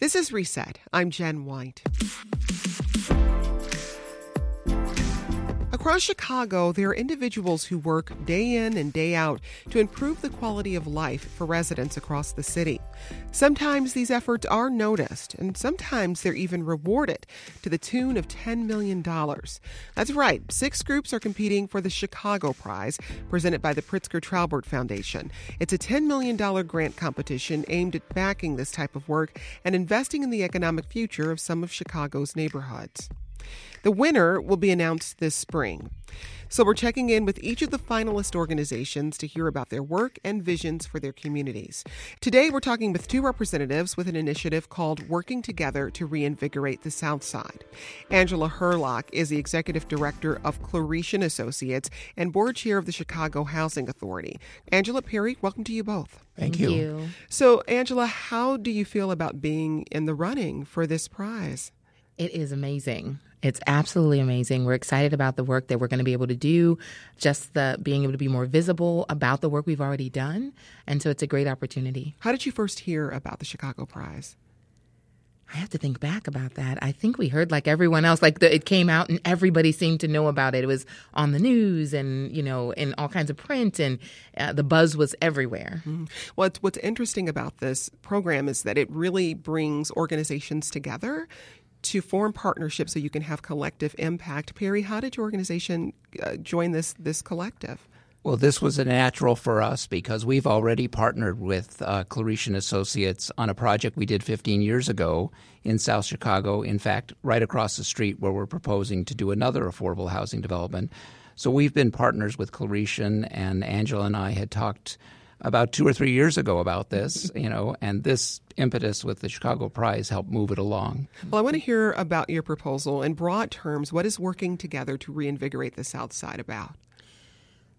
This is Reset. I'm Jen White. Across Chicago, there are individuals who work day in and day out to improve the quality of life for residents across the city. Sometimes these efforts are noticed, and sometimes they're even rewarded to the tune of $10 million. That's right, six groups are competing for the Chicago Prize, presented by the Pritzker Traubert Foundation. It's a $10 million grant competition aimed at backing this type of work and investing in the economic future of some of Chicago's neighborhoods. The winner will be announced this spring. So we're checking in with each of the finalist organizations to hear about their work and visions for their communities. Today we're talking with two representatives with an initiative called Working Together to Reinvigorate the South Side. Angela Hurlock is the executive director of Claretian Associates and board chair of the Chicago Housing Authority. Angela Perry, welcome to you both. Thank, Thank you. you. So, Angela, how do you feel about being in the running for this prize? It is amazing. It's absolutely amazing. We're excited about the work that we're going to be able to do, just the being able to be more visible about the work we've already done. And so it's a great opportunity. How did you first hear about the Chicago Prize? I have to think back about that. I think we heard like everyone else, like the, it came out and everybody seemed to know about it. It was on the news and you know in all kinds of print, and uh, the buzz was everywhere. Mm-hmm. What's what's interesting about this program is that it really brings organizations together to form partnerships so you can have collective impact. Perry, how did your organization uh, join this this collective? Well, this was a natural for us because we've already partnered with uh, Claretian Associates on a project we did 15 years ago in South Chicago. In fact, right across the street where we're proposing to do another affordable housing development. So we've been partners with Claretian, and Angela and I had talked about two or three years ago about this, you know, and this impetus with the Chicago Prize helped move it along. Well, I want to hear about your proposal in broad terms. What is working together to reinvigorate the South Side about?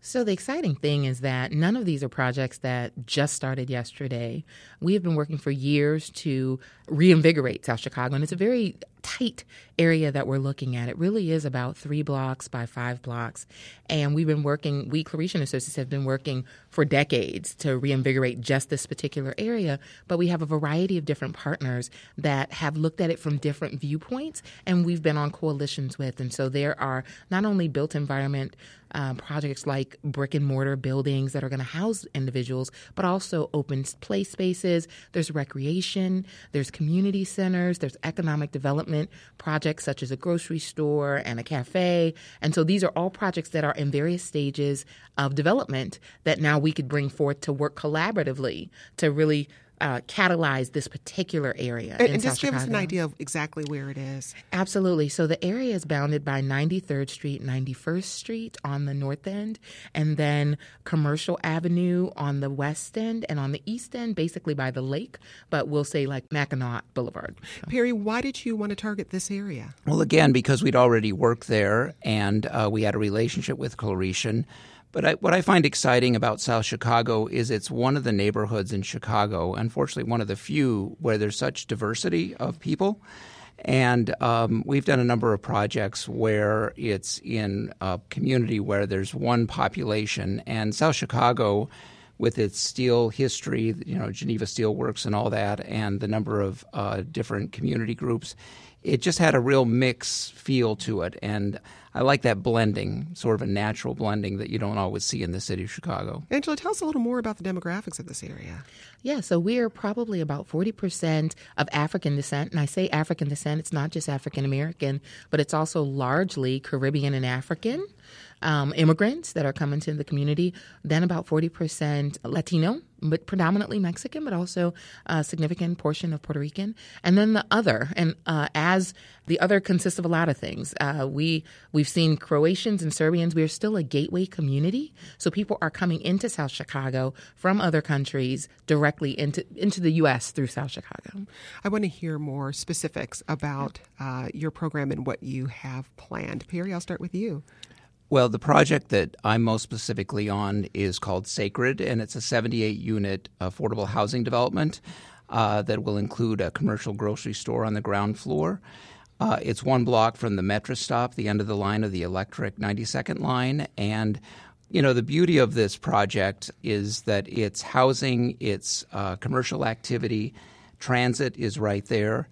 So, the exciting thing is that none of these are projects that just started yesterday. We have been working for years to reinvigorate South Chicago, and it's a very tight area that we're looking at. It really is about three blocks by five blocks. And we've been working, we Claretian Associates have been working for decades to reinvigorate just this particular area. But we have a variety of different partners that have looked at it from different viewpoints and we've been on coalitions with. And so there are not only built environment um, projects like brick and mortar buildings that are going to house individuals, but also open play spaces. There's recreation, there's community centers, there's economic development development projects such as a grocery store and a cafe. And so these are all projects that are in various stages of development that now we could bring forth to work collaboratively to really uh, catalyze this particular area. And, and just give us an idea of exactly where it is. Absolutely. So the area is bounded by 93rd Street, 91st Street on the north end, and then Commercial Avenue on the west end, and on the east end, basically by the lake, but we'll say like Mackinac Boulevard. So. Perry, why did you want to target this area? Well, again, because we'd already worked there and uh, we had a relationship with Claretian. But I, what I find exciting about South Chicago is it's one of the neighborhoods in Chicago, unfortunately, one of the few where there's such diversity of people. And um, we've done a number of projects where it's in a community where there's one population. And South Chicago, with its steel history, you know, Geneva Steel Works and all that, and the number of uh, different community groups, it just had a real mix feel to it. And I like that blending, sort of a natural blending that you don't always see in the city of Chicago. Angela, tell us a little more about the demographics of this area. Yeah, so we're probably about 40% of African descent. And I say African descent, it's not just African American, but it's also largely Caribbean and African um, immigrants that are coming to the community, then about 40% Latino, but predominantly Mexican, but also a significant portion of Puerto Rican. And then the other, and uh, as the other consists of a lot of things. Uh, we, we've seen Croatians and Serbians. We are still a gateway community. So people are coming into South Chicago from other countries directly into, into the U.S. through South Chicago. I want to hear more specifics about uh, your program and what you have planned. Perry, I'll start with you. Well, the project that I'm most specifically on is called Sacred, and it's a 78 unit affordable housing development uh, that will include a commercial grocery store on the ground floor. Uh, it's one block from the Metra stop, the end of the line of the electric 92nd line. And, you know, the beauty of this project is that it's housing, it's uh, commercial activity transit is right there.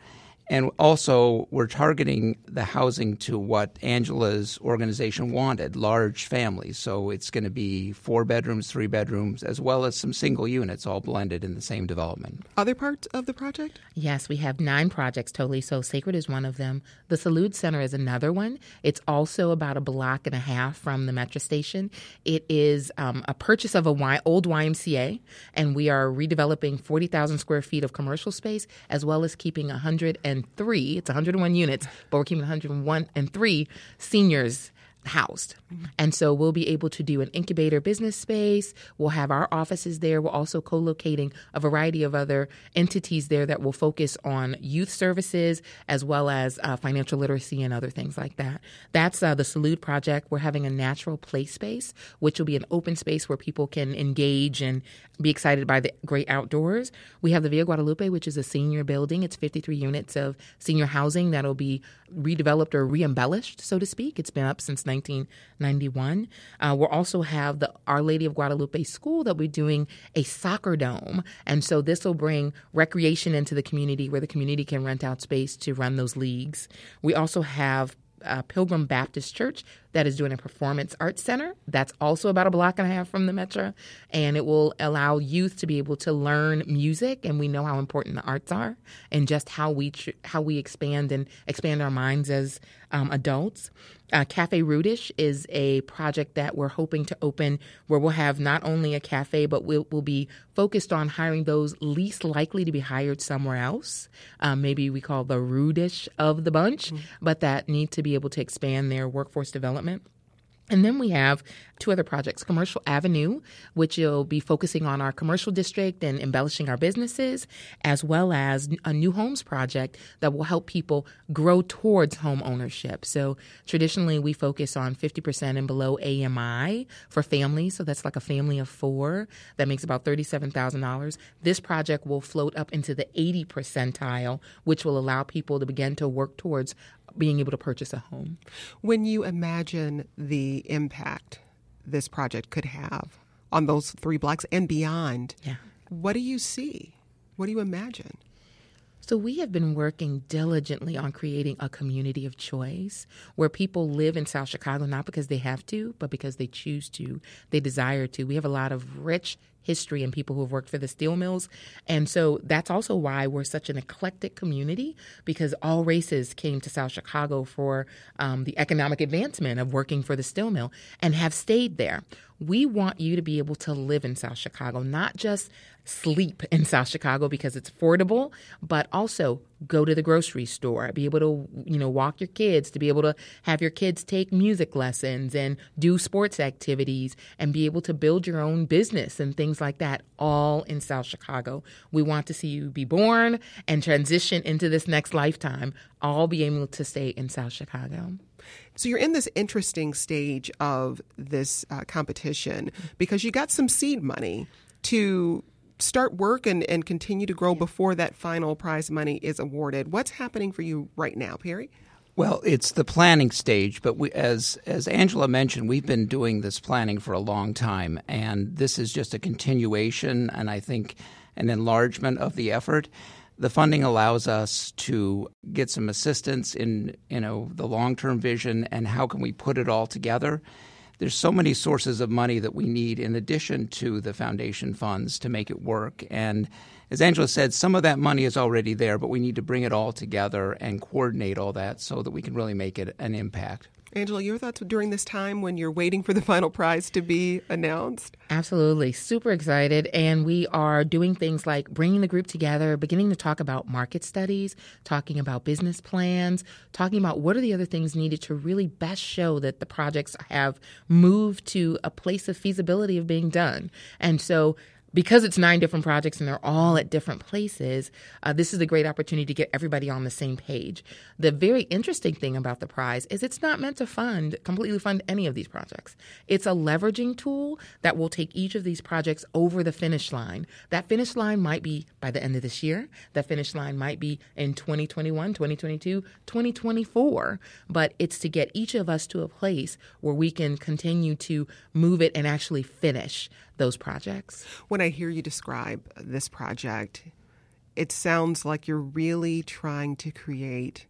And also, we're targeting the housing to what Angela's organization wanted large families. So it's going to be four bedrooms, three bedrooms, as well as some single units all blended in the same development. Other parts of the project? Yes, we have nine projects totally. So Sacred is one of them. The Salute Center is another one. It's also about a block and a half from the Metra station. It is um, a purchase of a y- old YMCA, and we are redeveloping 40,000 square feet of commercial space as well as keeping 100 and 103, it's 101 units, but we're keeping 101 and 3 seniors housed. And so we'll be able to do an incubator business space. We'll have our offices there. We're also co locating a variety of other entities there that will focus on youth services as well as uh, financial literacy and other things like that. That's uh, the Salute Project. We're having a natural play space, which will be an open space where people can engage and be excited by the great outdoors. We have the Villa Guadalupe, which is a senior building. It's 53 units of senior housing that'll be redeveloped or re-embellished, so to speak. It's been up since 1991. Uh, we'll also have the Our Lady of Guadalupe School that we're doing a soccer dome, and so this will bring recreation into the community where the community can rent out space to run those leagues. We also have uh, Pilgrim Baptist Church that is doing a performance arts center. That's also about a block and a half from the Metra, and it will allow youth to be able to learn music. And we know how important the arts are, and just how we tr- how we expand and expand our minds as um, adults. Uh, cafe Rudish is a project that we're hoping to open where we'll have not only a cafe, but we'll, we'll be focused on hiring those least likely to be hired somewhere else. Um, maybe we call the Rudish of the bunch, mm-hmm. but that need to be able to expand their workforce development. And then we have two other projects Commercial Avenue, which will be focusing on our commercial district and embellishing our businesses, as well as a new homes project that will help people grow towards home ownership. So traditionally, we focus on 50% and below AMI for families. So that's like a family of four. That makes about $37,000. This project will float up into the 80 percentile, which will allow people to begin to work towards being able to purchase a home. When you imagine the impact this project could have on those three blocks and beyond, yeah. what do you see? What do you imagine? So, we have been working diligently on creating a community of choice where people live in South Chicago not because they have to, but because they choose to, they desire to. We have a lot of rich history and people who have worked for the steel mills. And so that's also why we're such an eclectic community because all races came to South Chicago for um, the economic advancement of working for the steel mill and have stayed there. We want you to be able to live in South Chicago, not just sleep in South Chicago because it's affordable, but also go to the grocery store, be able to, you know, walk your kids, to be able to have your kids take music lessons and do sports activities and be able to build your own business and things like that all in South Chicago. We want to see you be born and transition into this next lifetime, all be able to stay in South Chicago. So you're in this interesting stage of this uh, competition because you got some seed money to start work and, and continue to grow before that final prize money is awarded. What's happening for you right now, Perry? Well, it's the planning stage, but we, as as Angela mentioned, we've been doing this planning for a long time, and this is just a continuation, and I think an enlargement of the effort. The funding allows us to get some assistance in you know the long term vision and how can we put it all together there's so many sources of money that we need in addition to the foundation funds to make it work. And as Angela said, some of that money is already there, but we need to bring it all together and coordinate all that so that we can really make it an impact. Angela, your thoughts during this time when you're waiting for the final prize to be announced? Absolutely. Super excited. And we are doing things like bringing the group together, beginning to talk about market studies, talking about business plans, talking about what are the other things needed to really best show that the projects have moved to a place of feasibility of being done. And so because it's nine different projects and they're all at different places, uh, this is a great opportunity to get everybody on the same page. The very interesting thing about the prize is it's not meant to fund, completely fund any of these projects. It's a leveraging tool that will take each of these projects over the finish line. That finish line might be by the end of this year, that finish line might be in 2021, 2022, 2024, but it's to get each of us to a place where we can continue to move it and actually finish those projects. When I hear you describe this project, it sounds like you're really trying to create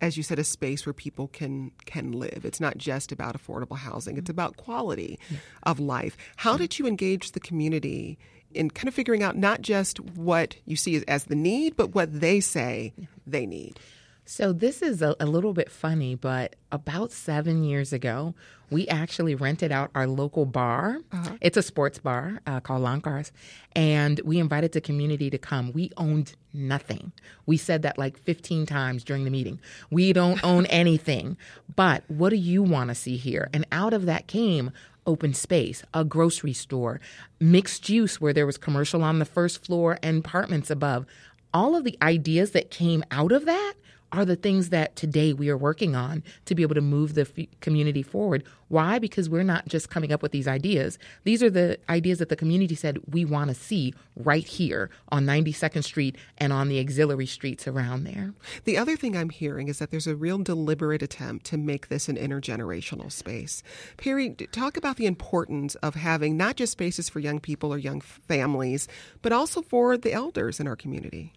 as you said a space where people can can live it's not just about affordable housing it's mm-hmm. about quality yeah. of life how did you engage the community in kind of figuring out not just what you see as, as the need but what they say yeah. they need so this is a, a, little bit funny, but about seven years ago, we actually rented out our local bar. Uh-huh. It's a sports bar uh, called Lankars, and we invited the community to come. We owned nothing. We said that like 15 times during the meeting. We don't own anything, but what do you want to see here? And out of that came open space, a grocery store, mixed use where there was commercial on the first floor and apartments above. All of the ideas that came out of that are the things that today we are working on to be able to move the f- community forward. Why? Because we're not just coming up with these ideas. These are the ideas that the community said we want to see right here on 92nd Street and on the auxiliary streets around there. The other thing I'm hearing is that there's a real deliberate attempt to make this an intergenerational space. Perry, talk about the importance of having not just spaces for young people or young families, but also for the elders in our community.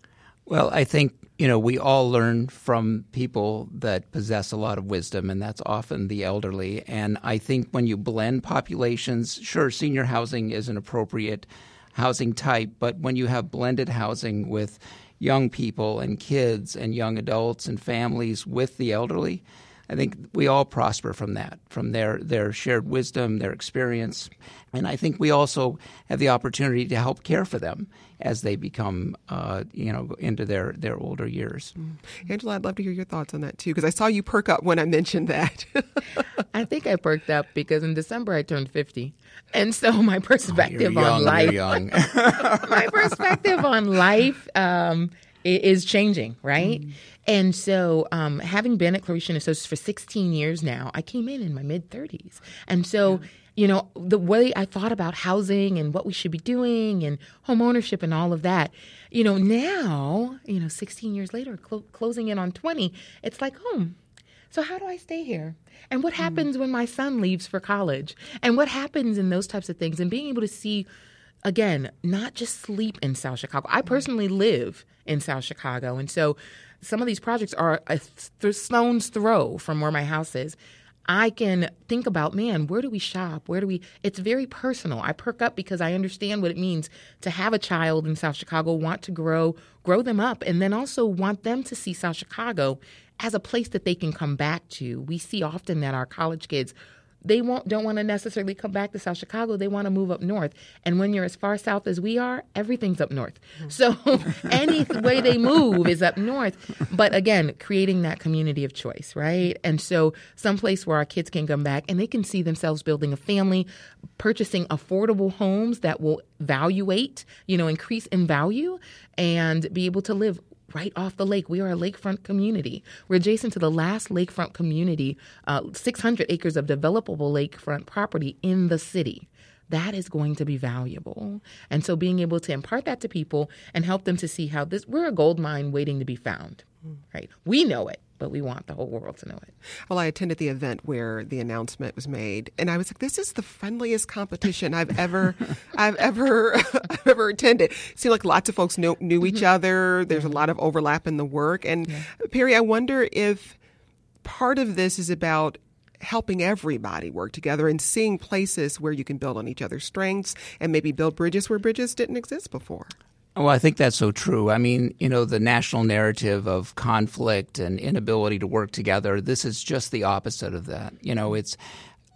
Well, I think, you know, we all learn from people that possess a lot of wisdom, and that's often the elderly. And I think when you blend populations, sure, senior housing is an appropriate housing type, but when you have blended housing with young people and kids and young adults and families with the elderly, I think we all prosper from that, from their, their shared wisdom, their experience. And I think we also have the opportunity to help care for them as they become, uh, you know, into their, their older years. Mm. Angela, I'd love to hear your thoughts on that too, because I saw you perk up when I mentioned that. I think I perked up because in December I turned 50. And so my perspective oh, on life, my perspective on life um, is changing, right? Mm. And so, um, having been at Claretian Associates for 16 years now, I came in in my mid 30s. And so, yeah. you know, the way I thought about housing and what we should be doing and home ownership and all of that, you know, now, you know, 16 years later, cl- closing in on 20, it's like, home. Oh, so, how do I stay here? And what mm. happens mm. when my son leaves for college? And what happens in those types of things? And being able to see, again, not just sleep in South Chicago. I mm-hmm. personally live in South Chicago. And so, some of these projects are a th- stone's throw from where my house is. I can think about, man, where do we shop? Where do we? It's very personal. I perk up because I understand what it means to have a child in South Chicago, want to grow, grow them up, and then also want them to see South Chicago as a place that they can come back to. We see often that our college kids they won't don't want to necessarily come back to South Chicago. They want to move up north. And when you're as far south as we are, everything's up north. Mm-hmm. So any way they move is up north. But again, creating that community of choice, right? And so someplace where our kids can come back and they can see themselves building a family, purchasing affordable homes that will valuate, you know, increase in value and be able to live right off the lake. We are a lakefront community. We're adjacent to the last lakefront community, uh, 600 acres of developable lakefront property in the city. That is going to be valuable. And so being able to impart that to people and help them to see how this, we're a gold mine waiting to be found, right? We know it but we want the whole world to know it. Well, I attended the event where the announcement was made, and I was like, "This is the friendliest competition I've ever, I've ever, I've ever attended." It seemed like lots of folks knew, knew each mm-hmm. other. There's a lot of overlap in the work, and yeah. Perry, I wonder if part of this is about helping everybody work together and seeing places where you can build on each other's strengths and maybe build bridges where bridges didn't exist before. Well, I think that's so true. I mean, you know, the national narrative of conflict and inability to work together, this is just the opposite of that. You know, it's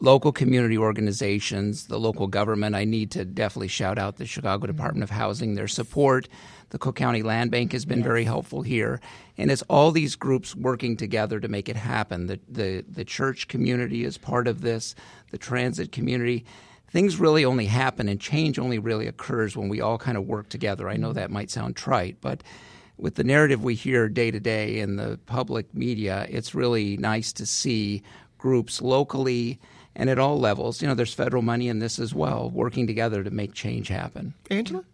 local community organizations, the local government. I need to definitely shout out the Chicago Department of mm-hmm. Housing, their support. The Cook County Land Bank has been yes. very helpful here. And it's all these groups working together to make it happen. The, the, the church community is part of this, the transit community things really only happen and change only really occurs when we all kind of work together. I know mm-hmm. that might sound trite, but with the narrative we hear day to day in the public media, it's really nice to see groups locally and at all levels. You know, there's federal money in this as well, working together to make change happen. Angela?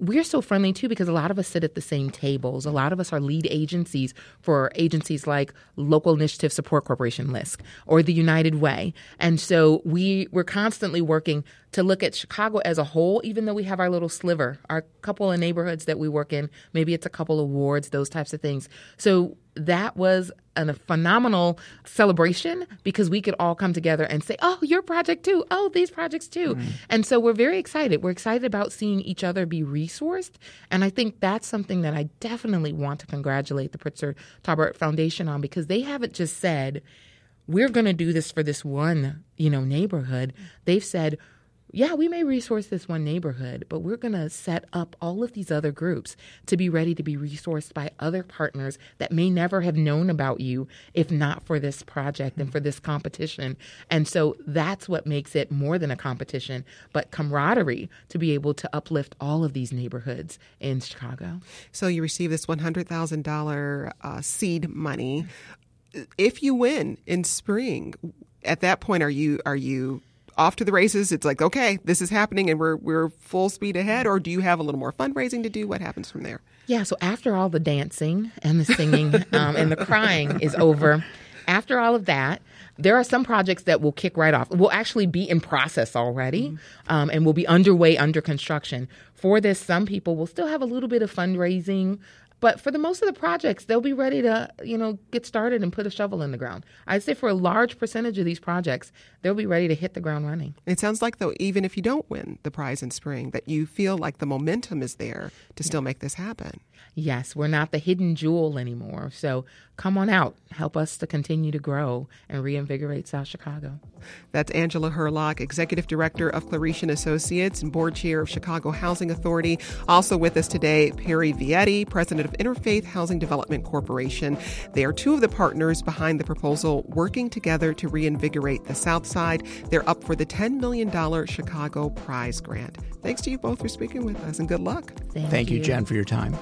We're so friendly too because a lot of us sit at the same tables. A lot of us are lead agencies for agencies like Local Initiative Support Corporation, LISC, or the United Way. And so we, we're constantly working to look at Chicago as a whole, even though we have our little sliver, our couple of neighborhoods that we work in. Maybe it's a couple of wards, those types of things. So that was a phenomenal celebration because we could all come together and say, "Oh, your project too. Oh, these projects too." Mm-hmm. And so we're very excited. We're excited about seeing each other be resourced, and I think that's something that I definitely want to congratulate the Pritzker Traubert Foundation on because they haven't just said, "We're going to do this for this one, you know, neighborhood." They've said, yeah, we may resource this one neighborhood, but we're going to set up all of these other groups to be ready to be resourced by other partners that may never have known about you if not for this project and for this competition. And so that's what makes it more than a competition, but camaraderie to be able to uplift all of these neighborhoods in Chicago. So you receive this $100,000 uh, seed money. If you win in spring, at that point, are you are you off to the races? It's like, okay, this is happening and we're we're full speed ahead, or do you have a little more fundraising to do? What happens from there? Yeah, so after all the dancing and the singing um, and the crying is over, after all of that, there are some projects that will kick right off. Will actually be in process already, mm-hmm. um, and will be underway under construction. For this, some people will still have a little bit of fundraising but for the most of the projects, they'll be ready to, you know, get started and put a shovel in the ground. I'd say for a large percentage of these projects, they'll be ready to hit the ground running. It sounds like though, even if you don't win the prize in spring, that you feel like the momentum is there to still make this happen. Yes, we're not the hidden jewel anymore. So come on out, help us to continue to grow and reinvigorate South Chicago. That's Angela Hurlock, Executive Director of Claretian Associates and Board Chair of Chicago Housing Authority. Also with us today, Perry Vietti, President of Interfaith Housing Development Corporation. They are two of the partners behind the proposal working together to reinvigorate the South Side. They're up for the $10 million Chicago Prize Grant. Thanks to you both for speaking with us and good luck. Thank, Thank you. you, Jen, for your time.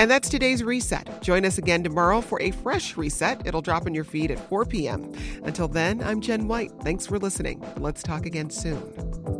And that's today's reset. Join us again tomorrow for a fresh reset. It'll drop in your feed at 4 p.m. Until then, I'm Jen White. Thanks for listening. Let's talk again soon.